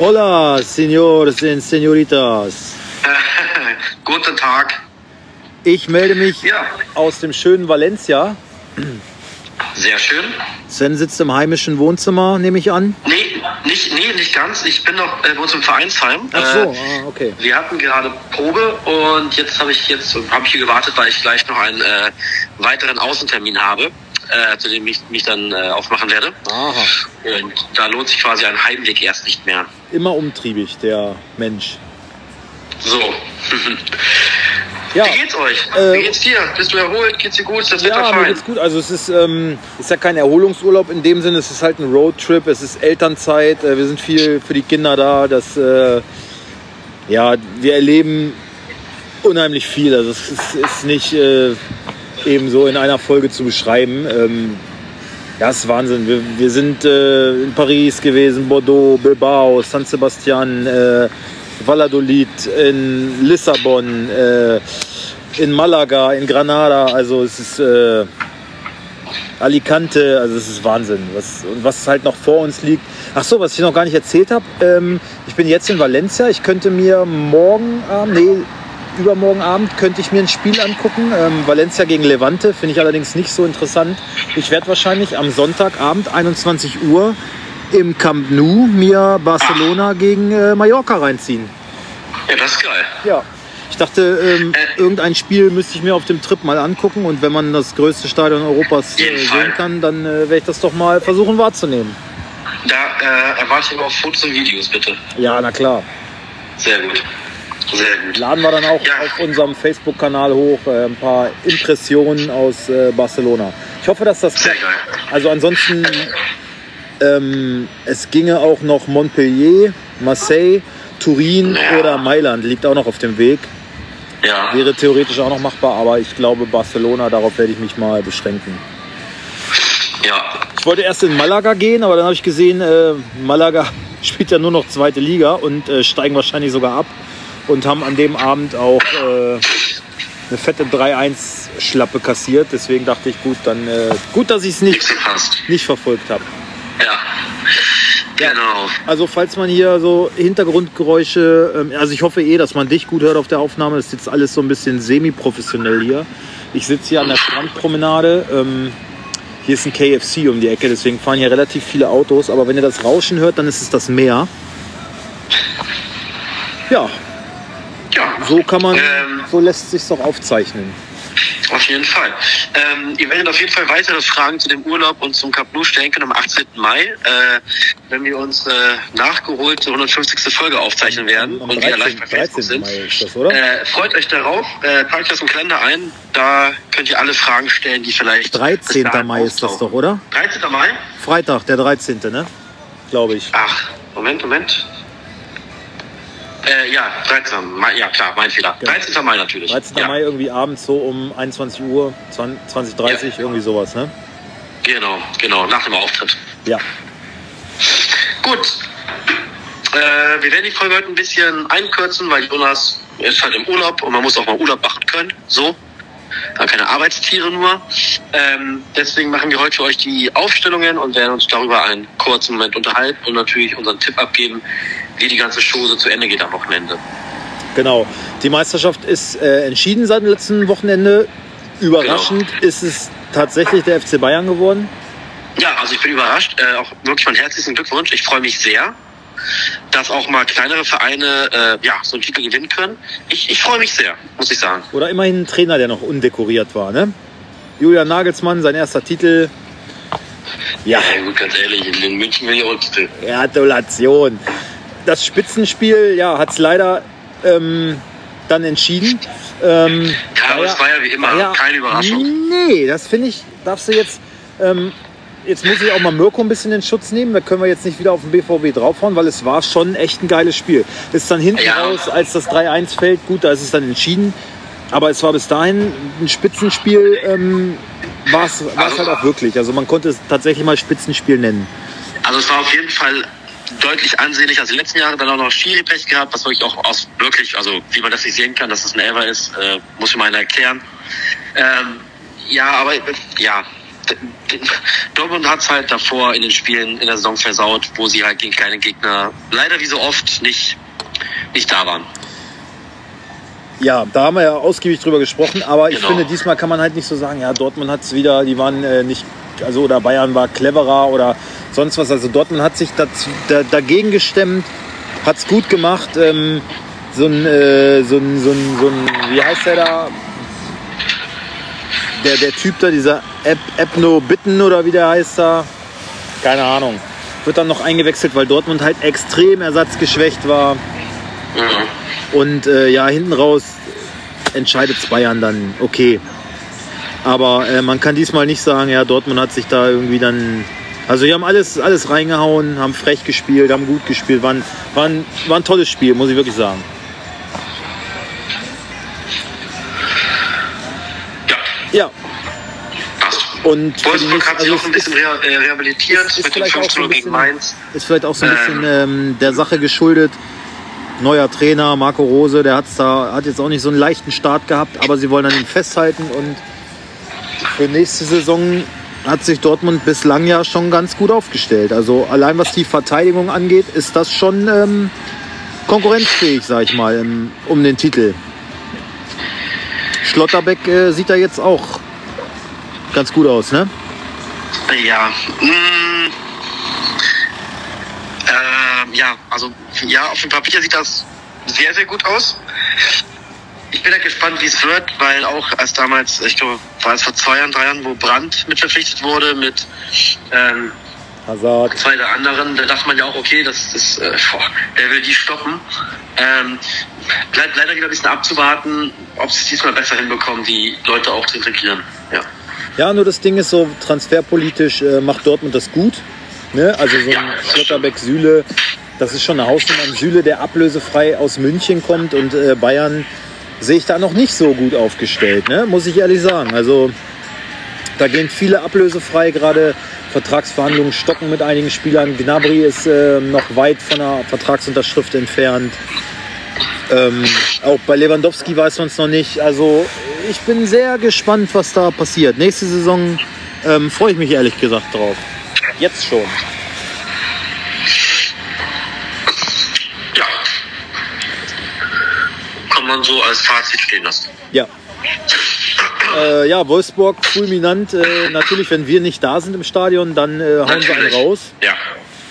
Hola, señores und señoritas. Guten Tag. Ich melde mich Ja, aus dem schönen Valencia. sehr schön. Sven sitzt im heimischen Wohnzimmer, nehme ich an. Nee, nicht, nee, nicht ganz. Ich bin noch äh, bei uns im Vereinsheim. Ach so, Äh, ah, okay. wir hatten gerade Probe und jetzt habe ich jetzt habe ich hier gewartet, weil ich gleich noch einen äh, weiteren Außentermin habe, äh, zu dem ich mich dann äh, aufmachen werde. Aha. Und da lohnt sich quasi ein Heimweg erst nicht mehr. Immer umtriebig, der Mensch. So. Ja, Wie geht's euch? Äh, Wie geht's dir? Bist du erholt? Geht's dir gut? Ist das Wetter ja mir fein? geht's gut. Also es ist, ähm, ist ja kein Erholungsurlaub in dem Sinne, es ist halt ein Roadtrip, es ist Elternzeit, äh, wir sind viel für die Kinder da. Das, äh, ja, wir erleben unheimlich viel. Also es ist, ist nicht äh, eben so in einer Folge zu beschreiben. Ähm, ja, ist Wahnsinn. Wir, wir sind äh, in Paris gewesen, Bordeaux, Bilbao, San Sebastian, äh, Valladolid, in Lissabon, äh, in Malaga, in Granada. Also es ist äh, Alicante, also es ist Wahnsinn. Was, und was halt noch vor uns liegt. Ach so, was ich noch gar nicht erzählt habe. Ähm, ich bin jetzt in Valencia. Ich könnte mir morgen Abend, nee, übermorgen Abend könnte ich mir ein Spiel angucken. Ähm, Valencia gegen Levante finde ich allerdings nicht so interessant. Ich werde wahrscheinlich am Sonntagabend 21 Uhr im Camp Nou mir Barcelona gegen äh, Mallorca reinziehen. Ja, das ist geil. Ja. Ich dachte, ähm, Äh. irgendein Spiel müsste ich mir auf dem Trip mal angucken und wenn man das größte Stadion Europas äh, sehen kann, dann äh, werde ich das doch mal versuchen wahrzunehmen. Da äh, erwarte ich aber auch Fotos und Videos, bitte. Ja, na klar. Sehr gut. Sehr gut. Laden wir dann auch Ja. auf unserem Facebook-Kanal hoch äh, ein paar Impressionen aus äh, Barcelona. Ich hoffe, dass das Sehr geil. Also ansonsten, ähm, es ginge auch noch Montpellier, Marseille, Turin Ja. oder Mailand, liegt auch noch auf dem Weg. Ja. Wäre theoretisch auch noch machbar, aber ich glaube Barcelona, darauf werde ich mich mal beschränken. Ja. Ich wollte erst in Malaga gehen, aber dann habe ich gesehen, äh, Malaga spielt ja nur noch zweite Liga und äh, steigen wahrscheinlich sogar ab und haben an dem Abend auch äh, eine fette 3-1-Schlappe kassiert. Deswegen dachte ich, gut, dann äh, gut, dass ich es nicht, nicht verfolgt habe. Ja. Genau. Also falls man hier so Hintergrundgeräusche, ähm, also ich hoffe eh, dass man dich gut hört auf der Aufnahme. Das ist jetzt alles so ein bisschen semi-professionell hier. Ich sitze hier an der Strandpromenade. Ähm, hier ist ein KFC um die Ecke, deswegen fahren hier relativ viele Autos. Aber wenn ihr das Rauschen hört, dann ist es das Meer. Ja, Ja. so kann man, Ähm. so lässt sich doch aufzeichnen. Auf jeden Fall. Ähm, ihr werdet auf jeden Fall weitere Fragen zu dem Urlaub und zum Camp Nou stellen können am 18. Mai, äh, wenn wir unsere nachgeholte 150. Folge aufzeichnen werden Am und wir live bei 13. Facebook 13. sind. Das, oder? Äh, freut euch darauf, äh, packt das im Kalender ein, da könnt ihr alle Fragen stellen, die vielleicht... 13. bis dahin Mai ist das auftauchen. doch, oder? 13. Mai? Freitag, der 13., ne? Glaube ich. Ach, Moment, Moment. Äh, ja, 13. Mai, ja klar, mein Fehler. Ja. 13. Mai natürlich. 13. ja, Mai irgendwie abends so um 21 Uhr, 20, 30, irgendwie sowas, ne? Genau, genau, nach dem Auftritt. Ja. Gut. Äh, wir werden die Folge heute ein bisschen einkürzen, weil Jonas ist halt im Urlaub und man muss auch mal Urlaub machen können. So. Ja, keine Arbeitstiere nur. Ähm, deswegen machen wir heute für euch die Aufstellungen und werden uns darüber einen kurzen Moment unterhalten und natürlich unseren Tipp abgeben, wie die ganze Chose zu Ende geht am Wochenende. Genau. Die Meisterschaft ist äh, entschieden seit dem letzten Wochenende. Überraschend ist es tatsächlich der FC Bayern geworden. Ja, also ich bin überrascht. Äh, auch wirklich mein herzlichen Glückwunsch. Ich freue mich sehr, dass auch mal kleinere Vereine äh, ja, so einen Titel gewinnen können. Ich, ich freue mich sehr, muss ich sagen. Oder immerhin ein Trainer, der noch undekoriert war. Ne? Julian Nagelsmann, sein erster Titel. Ja, Ja, gut, ganz ehrlich, in, in München will ich auch Titel. Gratulation. Das Spitzenspiel ja, hat es leider ähm, dann entschieden. Ähm, Ja, aber es war ja wie immer war keine Überraschung. Nee, das finde ich, darfst du jetzt. Ähm, jetzt muss ich auch mal Mirko ein bisschen in Schutz nehmen. Da können wir jetzt nicht wieder auf den BVB draufhauen, weil es war schon echt ein geiles Spiel. Ist dann hinten Ja. raus, als das 3-1 fällt, gut, da ist es dann entschieden. Aber es war bis dahin ein Spitzenspiel, ähm, war es Also- halt auch wirklich. Also man konnte es tatsächlich mal Spitzenspiel nennen. Also es war auf jeden Fall deutlich ansehnlicher als die letzten Jahre. Dann auch noch Schiri-Pech gehabt, was wirklich auch aus wirklich, also wie man das nicht sehen kann, dass das ein Elfer ist, äh, muss mir mal einer erklären. Ähm, ja, aber ja, Dortmund hat es halt davor in den Spielen in der Saison versaut, wo sie halt gegen kleine Gegner leider wie so oft nicht, nicht da waren. Ja, da haben wir ja ausgiebig drüber gesprochen, aber ich Genau. finde, diesmal kann man halt nicht so sagen, ja, Dortmund hat es wieder, die waren äh, nicht, also oder Bayern war cleverer oder sonst was. Also Dortmund hat sich dazu, da, dagegen gestemmt, hat es gut gemacht. Ähm, so ein, äh, so ein, so ein, so ein, wie heißt der da? Der, der Typ da, dieser Ep, Epno Bitten oder wie der heißt da? Keine Ahnung. Wird dann noch eingewechselt, weil Dortmund halt extrem ersatzgeschwächt war. Mhm. Und äh, ja, hinten raus entscheidet Bayern dann okay. Aber äh, man kann diesmal nicht sagen, ja, Dortmund hat sich da irgendwie dann. Also, die haben alles, alles reingehauen, haben frech gespielt, haben gut gespielt. War ein, war, ein, war ein tolles Spiel, muss ich wirklich sagen. Ja, und Wolfsburg hat sich also auch ein bisschen äh, rehabilitiert ist- ist mit dem vielleicht auch 5 so ein gegen bisschen- Mainz. ist vielleicht auch so ein bisschen ähm, der Sache geschuldet. Neuer Trainer, Marco Rose, der hat's da, hat jetzt auch nicht so einen leichten Start gehabt, aber sie wollen an ihm festhalten und für nächste Saison hat sich Dortmund bislang ja schon ganz gut aufgestellt. Also allein was die Verteidigung angeht, ist das schon ähm, konkurrenzfähig, sag ich mal, im, um den Titel. Schlotterbeck äh, sieht da jetzt auch ganz gut aus, ne? Ja. Mm, ähm, ja, also ja, auf dem Papier sieht das sehr, sehr gut aus. Ich bin ja gespannt, wie es wird, weil auch als damals, ich glaube, war es vor zwei Jahren, drei Jahren, wo Brandt mit verpflichtet wurde, mit ähm, Hazard. zwei der anderen, da dachte man ja auch, okay, das ist, äh, boah, der will die stoppen. Ähm, bleibt leider wieder ein bisschen abzuwarten, ob sie es diesmal besser hinbekommen, die Leute auch zu integrieren. Ja. Ja, nur das Ding ist so, transferpolitisch äh, macht Dortmund das gut. Ne? Also so Ja, ein das Schlotterbeck Süle, das ist schon eine Hausnummer. Ein Süle, der ablösefrei aus München kommt und äh, Bayern sehe ich da noch nicht so gut aufgestellt, ne? muss ich ehrlich sagen. Also da gehen viele ablösefrei, gerade Vertragsverhandlungen stocken mit einigen Spielern. Gnabry ist äh, noch weit von der Vertragsunterschrift entfernt. Ähm, auch bei Lewandowski weiß man es noch nicht. Also ich bin sehr gespannt, was da passiert. Nächste Saison ähm, freue ich mich ehrlich gesagt drauf. Jetzt schon. Ja. Kann man so als Fazit stehen lassen. Ja. Äh, ja, Wolfsburg fulminant. Äh, natürlich, wenn wir nicht da sind im Stadion, dann äh, hauen sie einen Natürlich. raus. Ja.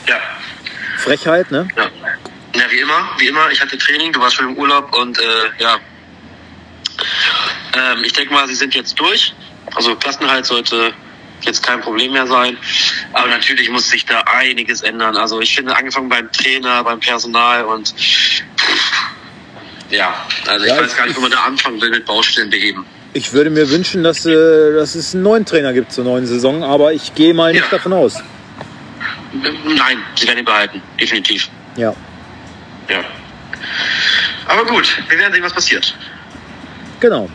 Ja. Frechheit, ne? Ja. Ja, wie immer, wie immer. Ich hatte Training, du warst schon im Urlaub und äh, ja. Ähm, ich denke mal, sie sind jetzt durch. Also Klassenhalt sollte jetzt kein Problem mehr sein. Aber natürlich muss sich da einiges ändern. Also ich finde, angefangen beim Trainer, beim Personal und ja, also ich Ja, weiß gar nicht, wo man da anfangen will mit Baustellen beheben. Ich würde mir wünschen, dass, äh, dass es einen neuen Trainer gibt zur neuen Saison, aber ich gehe mal nicht Ja. davon aus. Nein, sie werden ihn behalten, definitiv. Ja. Ja. Aber gut, wir werden sehen, was passiert. Genau.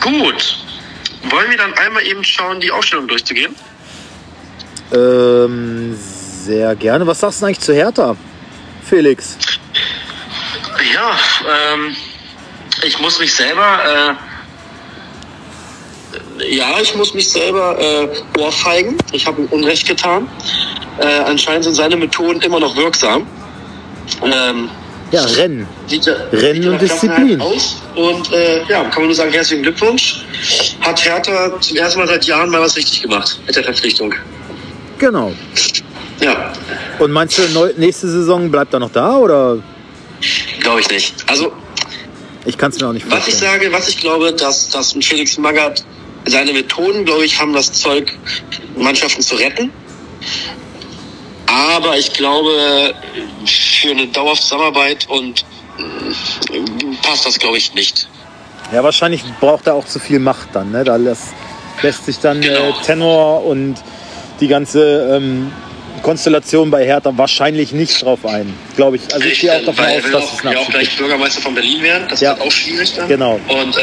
Gut. Wollen wir dann einmal eben schauen, die Aufstellung durchzugehen? Ähm, sehr gerne. Was sagst du eigentlich zu Hertha, Felix? Ja, ähm, ich muss mich selber, äh, ja, ich muss mich selber äh, ohrfeigen. Ich habe ihm Unrecht getan. Äh, anscheinend sind seine Methoden immer noch wirksam. Ähm, Ja, Rennen. sieht Rennen sieht und Disziplin. Aus. Und äh, ja, kann man nur sagen, herzlichen Glückwunsch. Hat Hertha zum ersten Mal seit Jahren mal was richtig gemacht mit der Verpflichtung. Genau. Ja, Und meinst du, nächste Saison bleibt er noch da oder? Glaube ich nicht. Also Ich kann es mir auch nicht Was ich vorstellen. sage, was ich glaube, dass, dass ein Felix Magath, seine Methoden, glaube ich, haben das Zeug, Mannschaften zu retten. Aber ich glaube, für eine dauerhafte Zusammenarbeit und äh, passt das, glaube ich, nicht. Ja, wahrscheinlich braucht er auch zu viel Macht dann. Ne? Da lässt, lässt sich dann äh, Genau. Tenor und die ganze ähm, Konstellation bei Hertha wahrscheinlich nicht drauf ein. Glaube ich. Also ich gehe auch davon Weil aus, dass es ja auch gleich ist. Bürgermeister von Berlin werden. Das Ja. wird auch schwierig dann. Genau. Und äh,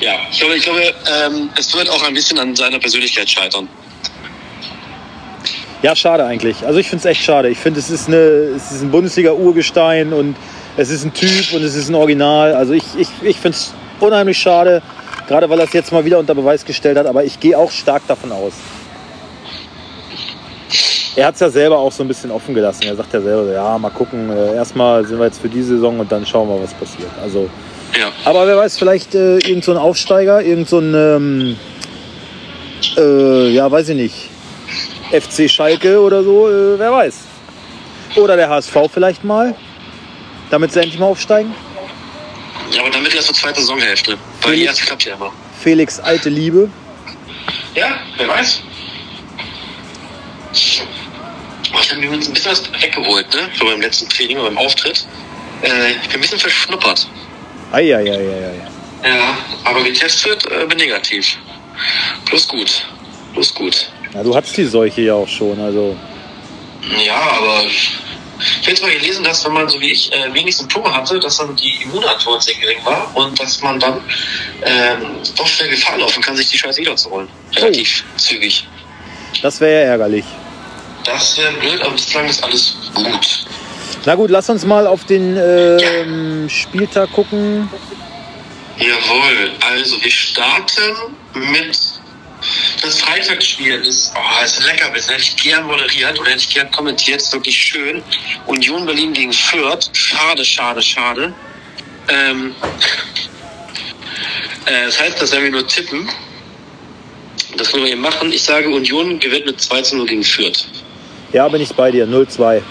ja, ich glaube, ich glaube ähm, es wird auch ein bisschen an seiner Persönlichkeit scheitern. Ja, schade eigentlich. Also ich finde es echt schade. Ich finde, es ist, eine, es ist ein Bundesliga-Urgestein und es ist ein Typ und es ist ein Original. Also ich, ich, ich finde es unheimlich schade. Gerade weil er es jetzt mal wieder unter Beweis gestellt hat, aber ich gehe auch stark davon aus. Er hat es ja selber auch so ein bisschen offen gelassen. Er sagt ja selber, ja, mal gucken. Äh, erstmal sind wir jetzt für diese Saison und dann schauen wir, was passiert. Also, Ja. aber wer weiß, vielleicht äh, irgend so ein Aufsteiger, irgend so ein, ähm, äh, ja, weiß ich nicht, FC Schalke oder so, äh, wer weiß. Oder der HSV vielleicht mal, damit sie endlich mal aufsteigen. Ja, aber wird erst zur zweiten Saisonhälfte. Weil die erste klappt ja immer. Felix alte Liebe. Ja, wer weiß. Oh, ich habe mir ein bisschen was weggeholt, ne? So beim letzten Training, beim Auftritt. Äh, ich bin ein bisschen verschnuppert. Eieieiei. Ja, aber getestet äh, bin negativ. Plus gut. Plus gut. Ja, du hattest die Seuche ja auch schon, also. Ja, aber ich habe jetzt mal gelesen, dass wenn man so wie ich äh, wenig Symptome hatte, dass dann die Immunantwort sehr gering war und dass man dann ähm, doch schnell Gefahr laufen kann, sich die Scheiße wiederzuholen. Relativ zügig. Das wäre ja ärgerlich. Das wäre blöd, aber bislang ist alles gut. Na gut, lass uns mal auf den ähm, Spieltag gucken. Jawohl, also wir starten mit das Freitagsspiel ist, oh, ist lecker, das hätte ich gern moderiert oder hätte ich gern kommentiert, ist wirklich schön. Union Berlin gegen Fürth, schade, schade, schade. Ähm, äh, das heißt, das werden wir nur tippen. Das können wir eben machen. Ich sage, Union gewinnt mit 2 zu 0 gegen Fürth. Ja, bin ich bei dir. 0-2.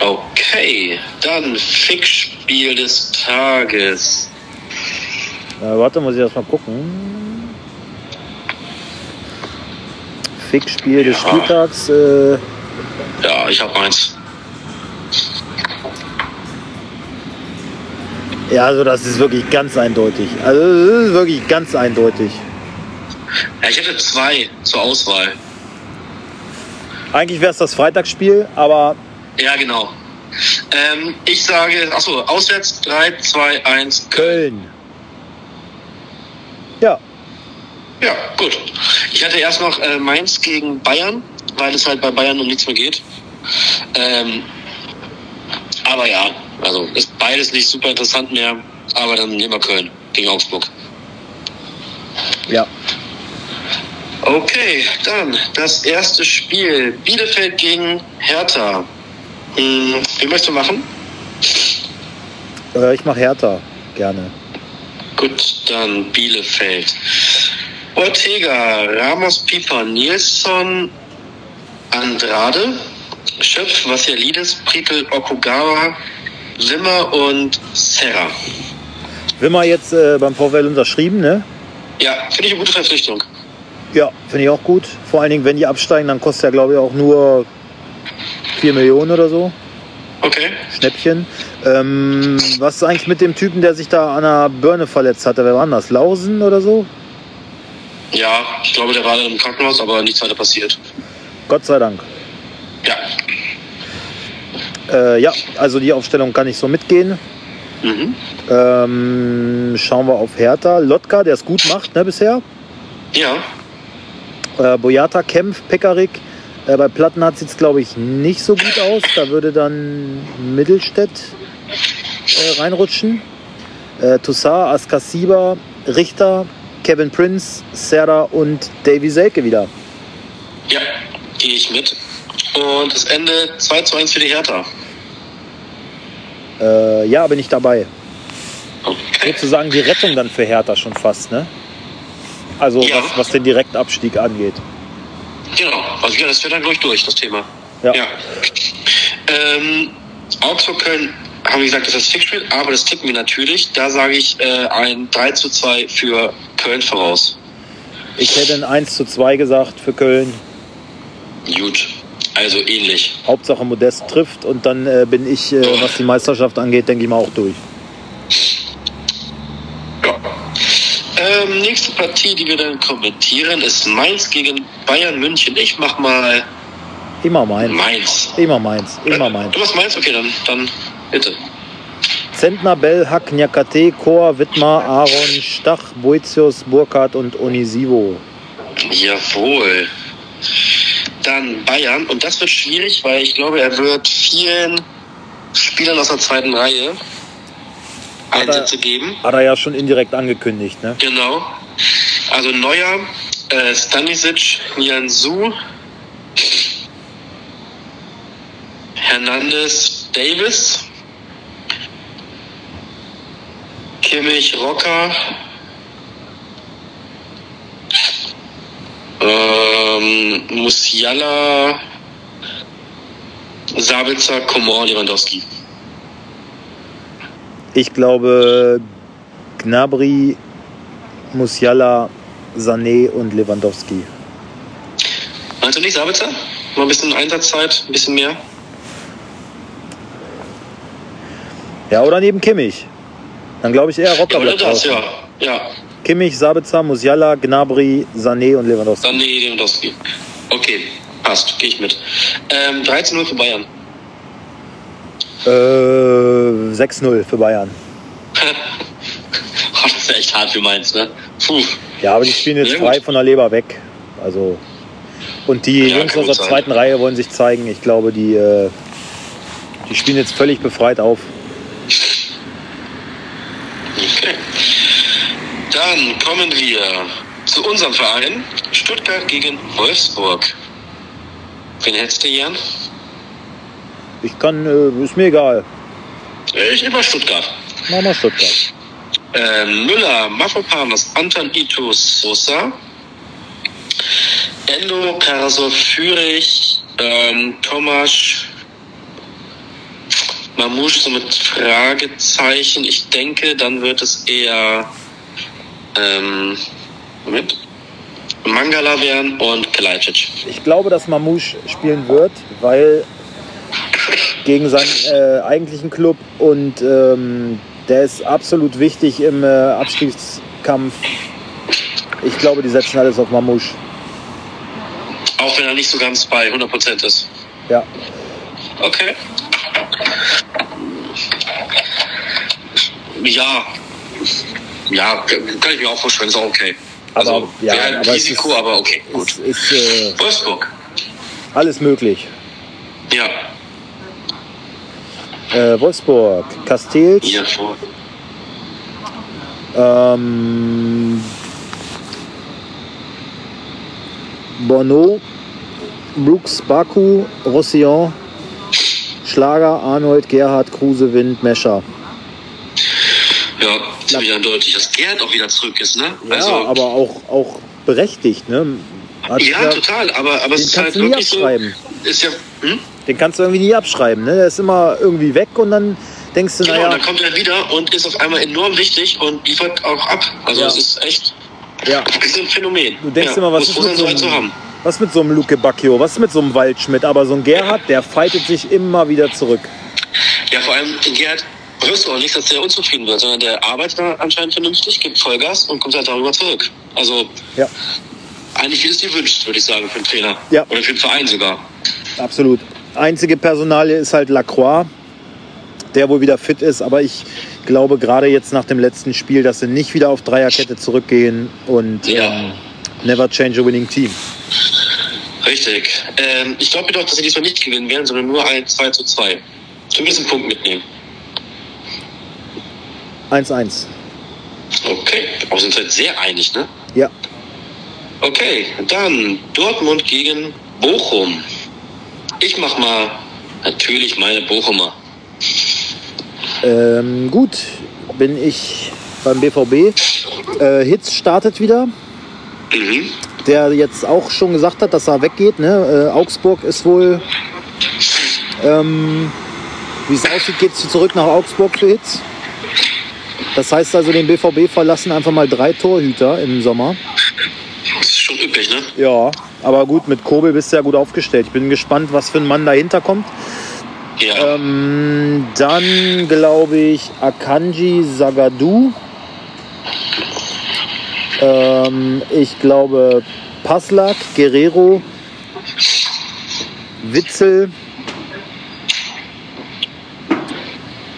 Okay, dann Fixspiel des Tages. Äh, warte, muss ich erst mal gucken. Fixspiel des Ja. Spieltags. Äh, Ja, ich habe eins. ja, also das ist wirklich ganz eindeutig. Also das ist wirklich ganz eindeutig. Ja, ich hätte zwei zur Auswahl. Eigentlich wäre es das Freitagsspiel, aber Ja, genau. Ähm, ich sage, achso, auswärts 3, 2, 1, Köln. Köln. Ja, Ja, gut. Ich hatte erst noch äh, Mainz gegen Bayern, weil es halt bei Bayern um nichts mehr geht. Ähm, aber ja, also ist beides nicht super interessant mehr. Aber dann nehmen wir Köln gegen Augsburg. ja. Okay, dann das erste Spiel. Bielefeld gegen Hertha. Hm, wie möchtest du machen? Äh, ich mache Hertha. Gerne. Gut, dann Bielefeld. Ortega, Ramos, Pieper, Nilsson, Andrade, Schöpf, Vassilides, Pritel, Okugawa, Wimmer und Serra. Wimmer jetzt äh, beim VfL unterschrieben, ne? Ja, finde ich eine gute Verpflichtung. Ja, finde ich auch gut. Vor allen Dingen, wenn die absteigen, dann kostet er, glaube ich, auch nur 4 Millionen oder so. Okay. Schnäppchen. Ähm, was ist eigentlich mit dem Typen, der sich da an der Birne verletzt hatte? Wer war das? Lausen oder so? Ja, ich glaube, der war im Krankenhaus, aber nichts weiter passiert. Gott sei Dank. Ja. Äh, ja, also die Aufstellung kann ich so mitgehen. Mhm. Ähm, schauen wir auf Hertha. Lotka, der es gut macht ne, bisher. Ja. Äh, Boyata, Kempf, Pekarik. Äh, bei Plattenhardt sieht es, glaube ich, nicht so gut aus. Da würde dann Mittelstädt äh, reinrutschen. Äh, Toussaint, Askasiba, Richter, Kevin Prince, Serra und Davy Selke wieder. Ja, gehe ich mit. Und das Ende 2 zu 1 für die Hertha. Äh, ja, bin ich dabei. Okay. Sozusagen die Rettung dann für Hertha schon fast, ne? Also Ja. was, was den Direktabstieg angeht. Genau, also ja, das wird dann gleich durch, das Thema. Ja. Ähm, Augsburg Köln, haben wir gesagt, das ist das Fixspiel, aber das tippen wir natürlich. Da sage ich äh, ein 3 zu 2 für Köln voraus. Ich hätte ein 1 zu 2 gesagt für Köln. Gut, also ähnlich. Hauptsache Modest trifft und dann äh, bin ich, äh, was die Meisterschaft angeht, denke ich mal auch durch. Ähm, nächste Partie, die wir dann kommentieren, ist Mainz gegen Bayern München. Ich mach mal Immer meins. Mainz. Immer meins. Immer meins. Du machst Mainz? Okay, dann, dann bitte. Zentner, Bell, Hack, Nyakate, Chor, Wittmar, Aaron, Stach, Boetius, Burkhardt und Onisivo. Jawohl. Dann Bayern. Und das wird schwierig, weil ich glaube, er wird vielen Spielern aus der zweiten Reihe er- Einsätze geben. Hat er ja schon indirekt angekündigt, ne? Genau. Also Neuer, äh, Stanisic, Nianzu, Hernandez, Davis, Kimmich, Rocker, ähm, Musiala, Sabitzer, Komor, Lewandowski. Ich glaube Gnabry, Musiala, Sané und Lewandowski. Meinst du nicht Sabitzer? Mal ein bisschen Einsatzzeit, ein bisschen mehr? Ja, oder neben Kimmich. Dann glaube ich eher Rocker Ja, oder bleibt das, ja. Ja, Kimmich, Sabitzer, Musiala, Gnabry, Sané und Lewandowski. nee, Lewandowski. Okay, passt, gehe ich mit. Ähm, 13-0 für Bayern. Äh, 6-0 für Bayern. Oh, das ist echt hart für Mainz, ne? Puh. Ja, aber die spielen jetzt frei von der Leber weg. Also und die Ja, Jungs aus der sein. zweiten Reihe wollen sich zeigen. Ich glaube, die, äh, die spielen jetzt völlig befreit auf. Okay. Dann kommen wir zu unserem Verein. Stuttgart gegen Wolfsburg. Wen hättest du, Jan? Ich kann, äh, ist mir egal. Ich immer Stuttgart. Mach mal Stuttgart. Ähm, Müller, Mafropanos, Anton Ito Sosa, Endo, Karasov, Fürich, ähm, Tomasz, Mamouche so mit Fragezeichen. Ich denke, dann wird es eher ähm, Moment, Mangala werden und Kalajdzic. Ich glaube, dass Mamouche spielen wird, weil gegen seinen äh, eigentlichen Club und ähm, der ist absolut wichtig im äh, Abstiegskampf. Ich glaube, die setzen alles auf Mamouche. Auch wenn er nicht so ganz bei 100% ist. Ja. Okay. Ja. Ja, kann ich mir auch vorstellen, ist auch okay. Aber, Also, ja, wäre ein aber Risiko, ist- aber okay, gut. Ist, ist äh, Wolfsburg. alles möglich. Ja, Äh, Wolfsburg, Castells, vor. ähm, Bono, Brooks, Baku, Roussillon, Schlager, Arnold, Gerhard, Kruse, Wind, Mescher. Ja, ziemlich eindeutig, dass Gerd auch wieder zurück ist, ne? Ja, also, aber auch, auch berechtigt. Ne? Hat ja, total, aber, aber es ist halt wirklich so. Ist ja, hm? Den kannst du irgendwie nie abschreiben. Ne? Der ist immer irgendwie weg und dann denkst du, Genau, naja, dann kommt er wieder und ist auf einmal enorm wichtig und liefert auch ab. Also, Ja. es ist echt, ja, es ist ein Phänomen. du denkst ja, immer, was muss ist, mit sein, so so einen zu einem, haben. was mit so einem Luke Bacchio, was ist mit so einem Waldschmidt, aber so ein Gerhard, der fightet sich immer wieder zurück. Ja, vor allem in Gerd hörst du auch nicht, dass der unzufrieden wird, sondern der arbeitet da anscheinend vernünftig, gibt Vollgas und kommt halt darüber zurück. Also Ja, eigentlich wie es dir wünscht, würde ich sagen, für den Trainer. Ja. Oder für den Verein sogar. absolut. Einzige Personalie ist halt Lacroix, der wohl wieder fit ist, aber ich glaube gerade jetzt nach dem letzten Spiel, dass sie nicht wieder auf Dreierkette zurückgehen und Ja. ähm, never change a winning team. Richtig. Ähm, ich glaube jedoch, dass sie diesmal nicht gewinnen werden, sondern nur ein 2 zu 2. Zumindest einen Punkt mitnehmen. 1-1. Okay. Aber sind halt sehr einig, ne? Ja. Okay, dann Dortmund gegen Bochum. Ich mach mal natürlich meine Bochumer. Ähm, gut, bin ich beim BVB. Äh, Hitz startet wieder, Mhm. der jetzt auch schon gesagt hat, dass er weggeht. Ne? Äh, Augsburg ist wohl, ähm, wie es aussieht, geht es zurück nach Augsburg für Hitz. Das heißt also, den BVB verlassen einfach mal drei Torhüter im Sommer. Das ist schon üblich, ne? Ja, aber gut, mit Kobel bist du ja gut aufgestellt. Ich bin gespannt, was für ein Mann dahinter kommt. Ja. Ähm, dann glaube ich Akanji Sagadu. Ähm, ich glaube Paslak, Guerrero, Witzel,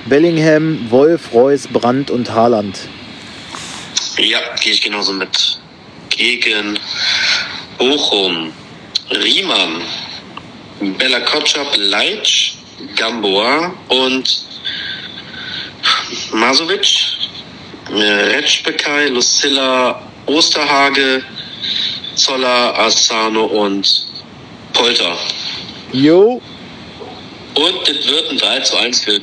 Bellingham, Wolf, Reus, Brandt und Haaland. Ja, gehe ich genauso mit. Gegen Bochum, Riemann, Bella Kotschap, Leitsch, Gamboa und Masovic, äh, Retschbekai, Lucilla Osterhage, Zoller, Asano und Polter. Jo, Und das wird ein 3 zu 1 für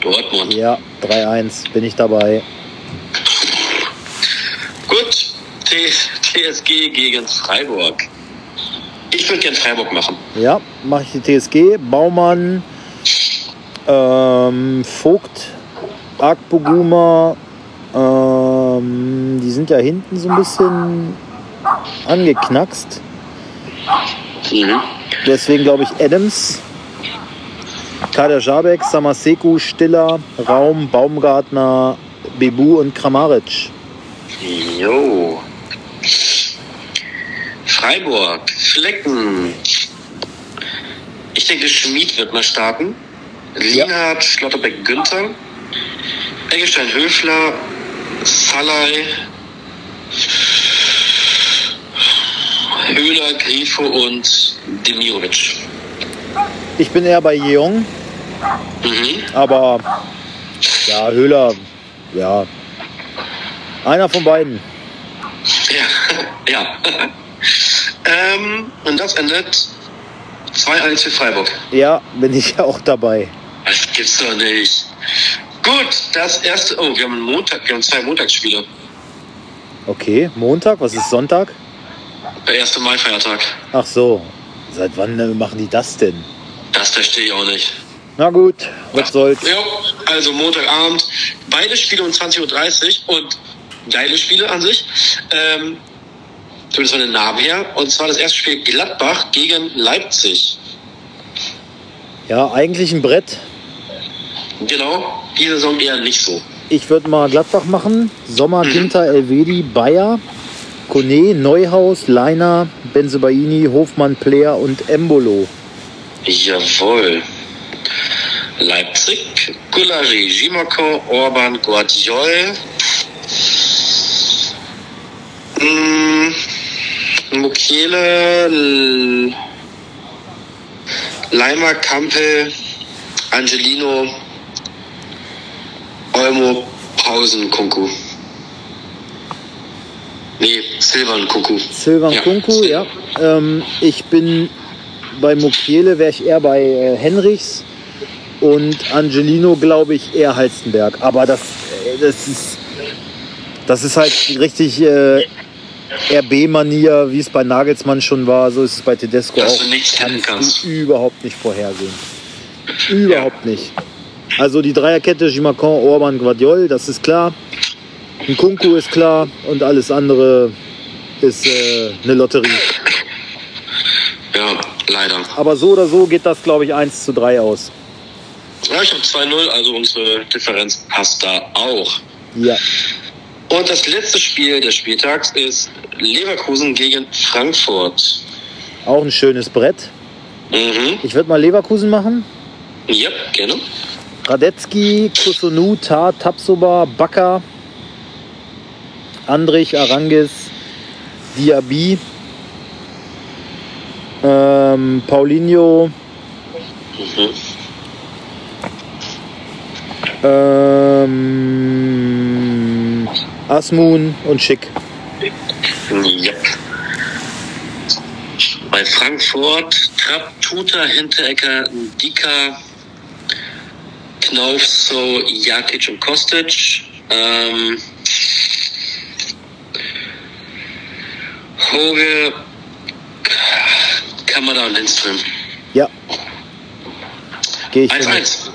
Dortmund. ja, 3-1 bin ich dabei. Gut, T TSG gegen Freiburg. Ich würde gern Freiburg machen. Ja, mache ich die TSG. Baumann, ähm, Vogt, Akpoguma, ähm, die sind ja hinten so ein bisschen angeknackst. Mhm. Deswegen glaube ich Adams, Kader Jabek, Samaseku, Stiller, Raum, Baumgartner, Bebu und Kramaric. Jo. Freiburg, Flecken. Ich denke, Schmid wird mal starten. Ja. Lienhardt, Schlotterbeck, Günther. Eggestein, Höfler, Salai, Höhler, Grifo und Demirovic. Ich bin eher bei Jeong, Mhm. aber ja, Höhler, ja. Einer von beiden. Ja, ja. Ähm, und das endet 2-1 für Freiburg. Ja, bin ich auch dabei. Das gibt's doch nicht. Gut, das erste. Oh, wir haben einen Montag, wir haben zwei Montagsspiele. Okay, Montag, was ist Sonntag? Der 1. Mai-Feiertag. Ach so, seit wann äh, machen die das denn? Das verstehe ich auch nicht. Na gut, was soll's. Ja, also Montagabend. Beide Spiele um 20.30 Uhr und geile Spiele an sich. Ähm, zumindest von den Namen her. Und zwar das erste Spiel Gladbach gegen Leipzig. Ja, eigentlich ein Brett. Genau, die Saison eher nicht so. Ich würde mal Gladbach machen. Sommer, Mhm. Ginter, Elvedi, Bayer, Kone, Neuhaus, Leiner, Benzebaini, Hofmann, Player und Embolo. Jawohl. Leipzig, Gulari, Jimoko, Orban, Guardiol. Mm, Mukiele, Leimer, Kampel, Angelino, Olmo, Pausen, Kunku. Nee, Silvan, Kunku. Silvan Ja, Kunku, ja. Ähm, ich bin bei Mukiele, wäre ich eher bei äh, Henrichs und Angelino, glaube ich, eher Halstenberg. Aber das, äh, das ist das ist halt richtig äh, RB-Manier, wie es bei Nagelsmann schon war, so ist es bei Tedesco Dass auch. du nichts tippen kannst. du überhaupt nicht vorhersehen. Überhaupt nicht. Also die Dreierkette Gimacon, Orban, Guardiol, das ist klar. Ein Kunku ist klar und alles andere ist äh, eine Lotterie. Ja, leider. Aber so oder so geht das, glaube ich, 1 zu 3 aus. Ja, ich habe 2-0, also unsere Differenz passt da auch. Ja. Und das letzte Spiel des Spieltags ist Leverkusen gegen Frankfurt. Auch ein schönes Brett. Mhm. Ich würde mal Leverkusen machen. Yep, gerne. Radetzky, Kusunu, Tar, Tapsoba, Bakker, Andrich, Arangis, Diaby, ähm, Paulinho, Mhm. ähm, Asmun und Schick. Yep. Bei Frankfurt Trapp, Tuta, Hinterecker, Dika, Knauf, So, Jakic und Kostic. Ähm, Hoge, Kamada und Lindström. Ja. Gehe ich mit. 1-1.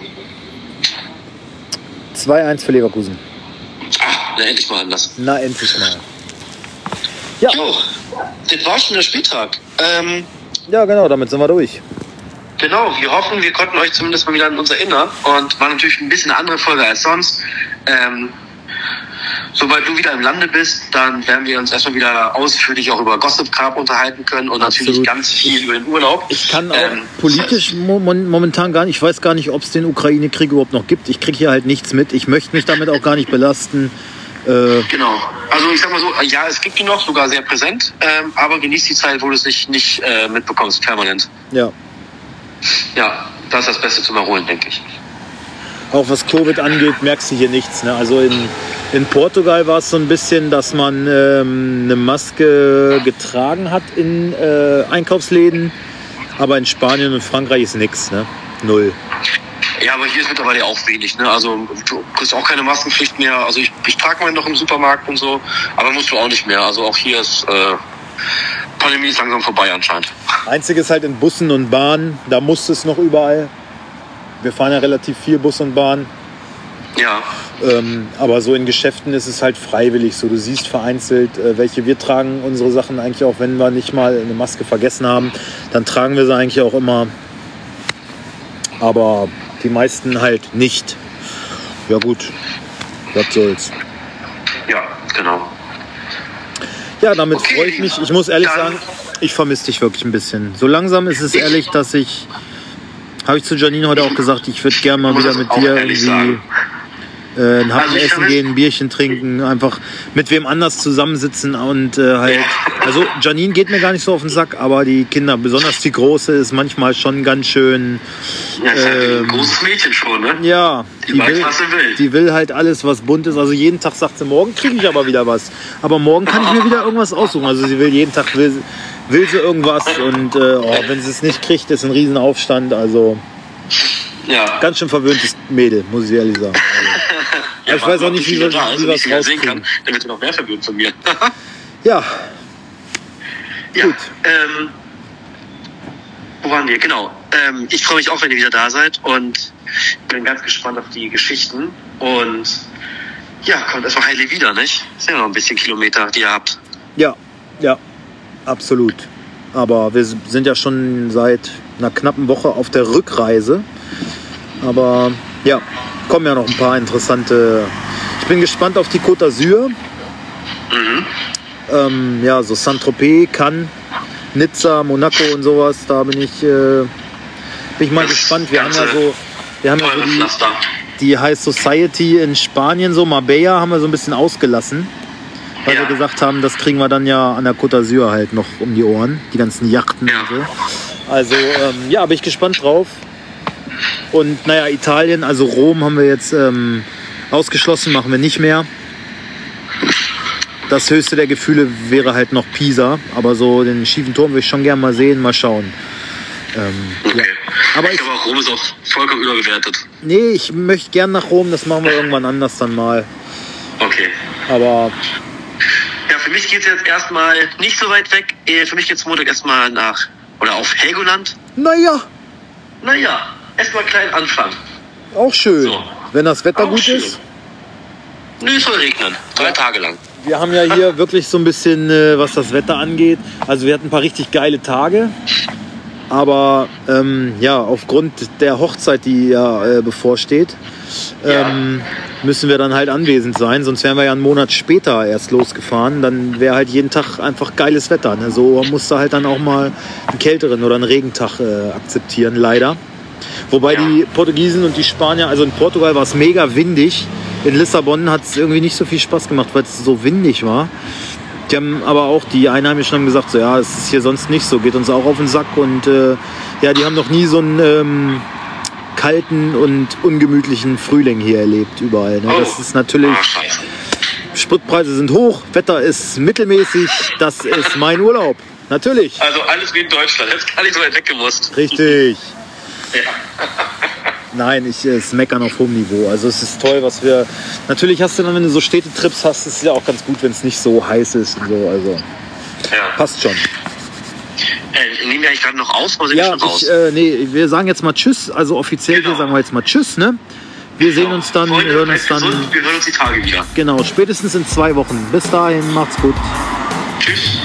2-1 für Leverkusen. Na endlich mal anders. Na, endlich mal. Ja, Jo, das war schon der Spieltag. Ähm, ja, genau, damit sind wir durch. genau, wir hoffen, wir konnten euch zumindest mal wieder an uns erinnern und war natürlich ein bisschen eine andere Folge als sonst. Ähm, sobald du wieder im Lande bist, dann werden wir uns erstmal wieder ausführlich auch über Gossip Cup unterhalten können und natürlich Absolut. ganz viel über den Urlaub. Ich kann auch Ähm, politisch mo momentan gar nicht, ich weiß gar nicht, ob es den Ukraine-Krieg überhaupt noch gibt. Ich kriege hier halt nichts mit. Ich möchte mich damit auch gar nicht belasten. Äh, Genau. Also ich sag mal so, ja, es gibt ihn noch, sogar sehr präsent, ähm, aber genieß die Zeit, wo du es nicht, nicht äh, mitbekommst, permanent. ja. Ja, das ist das Beste zum Erholen, denke ich. Auch was Covid angeht, merkst du hier nichts. Ne? Also in, In Portugal war es so ein bisschen, dass man ähm, eine Maske getragen hat in äh, Einkaufsläden, aber in Spanien und Frankreich ist nichts, ne? Null. Ja, aber hier ist mittlerweile auch wenig. Ne? Also du kriegst auch keine Maskenpflicht mehr. Also ich, ich trage meine noch im Supermarkt und so, aber musst du auch nicht mehr. Also auch hier ist äh, Pandemie ist langsam vorbei anscheinend. Einziges halt in Bussen und Bahnen, da muss es noch überall. Wir fahren ja relativ viel Bus und Bahn. Ja. Ähm, aber so in Geschäften ist es halt freiwillig so. Du siehst vereinzelt, äh, welche wir tragen unsere Sachen eigentlich auch, wenn wir nicht mal eine Maske vergessen haben, dann tragen wir sie eigentlich auch immer. Aber die meisten halt nicht. Ja gut, was soll's. Ja, genau. Ja, damit Okay. freue ich mich. Ich muss ehrlich sagen, ich vermisse dich wirklich ein bisschen. So langsam ist es ehrlich, dass ich, habe ich zu Janine heute auch gesagt, ich würde gerne mal wieder mit dir irgendwie äh, ein Happen Also essen gehen, ein Bierchen trinken, einfach mit wem anders zusammensitzen und äh, halt. Also Janine geht mir gar nicht so auf den Sack, aber die Kinder, besonders die Große, ist manchmal schon ganz schön. Ja, ist Ähm, ein großes Mädchen schon, ne? Ja, Die die will, was sie will. die will halt alles, was bunt ist. Also jeden Tag sagt sie, morgen kriege ich aber wieder was. Aber morgen kann ich mir wieder irgendwas aussuchen. Also sie will jeden Tag will, will sie irgendwas und äh, oh, wenn sie es nicht kriegt, ist ein Riesenaufstand. Also Ja. ganz schön verwöhntes Mädel, muss ich ehrlich sagen. ja ich weiß auch nicht, wie wir- da, also sehen rauskriegen. kann, dann wird sie noch mehr verwöhnt von mir. Ja, ja. Gut. Ähm, wo waren wir? Genau. Ähm, ich freue mich auch, wenn ihr wieder da seid und bin ganz gespannt auf die Geschichten. Und ja, kommt erstmal heile wieder, nicht? Sind ja noch ein bisschen Kilometer, die ihr habt. ja, ja, absolut. Aber wir sind ja schon seit einer knappen Woche auf der Rückreise. Aber ja, kommen ja noch ein paar interessante. Ich bin gespannt auf die Côte d'Azur. Mhm. ähm, ja, so Saint-Tropez, Cannes, Nizza, Monaco und sowas. Da bin ich, äh, bin ich mal Das gespannt. Wir haben ja so, wir haben ja so die, Pflaster. die High Society in Spanien, so Marbella, haben wir so ein bisschen ausgelassen. Weil Ja. wir gesagt haben, das kriegen wir dann ja an der Côte d'Azur halt noch um die Ohren. Die ganzen Yachten Ja. und so. Also, ähm, ja, bin ich gespannt drauf. Und naja, Italien, also Rom haben wir jetzt ähm, ausgeschlossen, machen wir nicht mehr. Das höchste der Gefühle wäre halt noch Pisa, aber so den schiefen Turm würde ich schon gerne mal sehen, mal schauen. Ähm, ja. Okay. Aber ich ich, glaube auch Rom ist auch vollkommen überbewertet. nee, ich möchte gern nach Rom, das machen wir irgendwann anders dann mal. Okay. Aber Ja, für mich geht's jetzt erstmal nicht so weit weg. Äh, Für mich geht's Montag erstmal nach oder auf Helgoland. naja, Naja, erstmal klein anfangen. auch schön. So. Wenn das Wetter Auch gut schön. ist. Nö, es soll regnen. Drei Tage lang. Wir haben ja hier wirklich so ein bisschen, äh, was das Wetter angeht. Also wir hatten ein paar richtig geile Tage. Aber ähm, ja, aufgrund der Hochzeit, die ja äh, bevorsteht, ähm, müssen wir dann halt anwesend sein. Sonst wären wir ja einen Monat später erst losgefahren. Dann wäre halt jeden Tag einfach geiles Wetter. Ne? So musst du halt dann auch mal einen kälteren oder einen Regentag äh, akzeptieren, leider. Wobei Ja. die Portugiesen und die Spanier, also in Portugal war es mega windig. In Lissabon hat es irgendwie nicht so viel Spaß gemacht, weil es so windig war. Die haben aber auch, die Einheimischen haben gesagt, so ja, es ist hier sonst nicht so, geht uns auch auf den Sack. Und äh, ja, die haben noch nie so einen ähm, kalten und ungemütlichen Frühling hier erlebt, überall. Ne? Das Oh. ist natürlich. Spritpreise sind hoch, Wetter ist mittelmäßig, das ist mein Urlaub. Natürlich. Also alles wie in Deutschland. Jetzt gar nicht so weit weggemusst. Richtig. Ja. Nein, ich äh, es meckern auf hohem Niveau. Also es ist toll, was wir. Natürlich hast du dann, wenn du so Städtetrips hast, ist es ja auch ganz gut, wenn es nicht so heiß ist und so. Also ja. passt schon. Äh, nehmen wir eigentlich gerade noch aus oder sind Ja, wir schon raus? ich, äh, nee, wir sagen jetzt mal Tschüss. Also offiziell Genau. hier sagen wir jetzt mal Tschüss, ne? Wir sehen uns dann, Freunde, hören uns dann. Gesund. Wir hören uns die Tage wieder. Genau, spätestens in zwei Wochen. Bis dahin, macht's gut. Tschüss.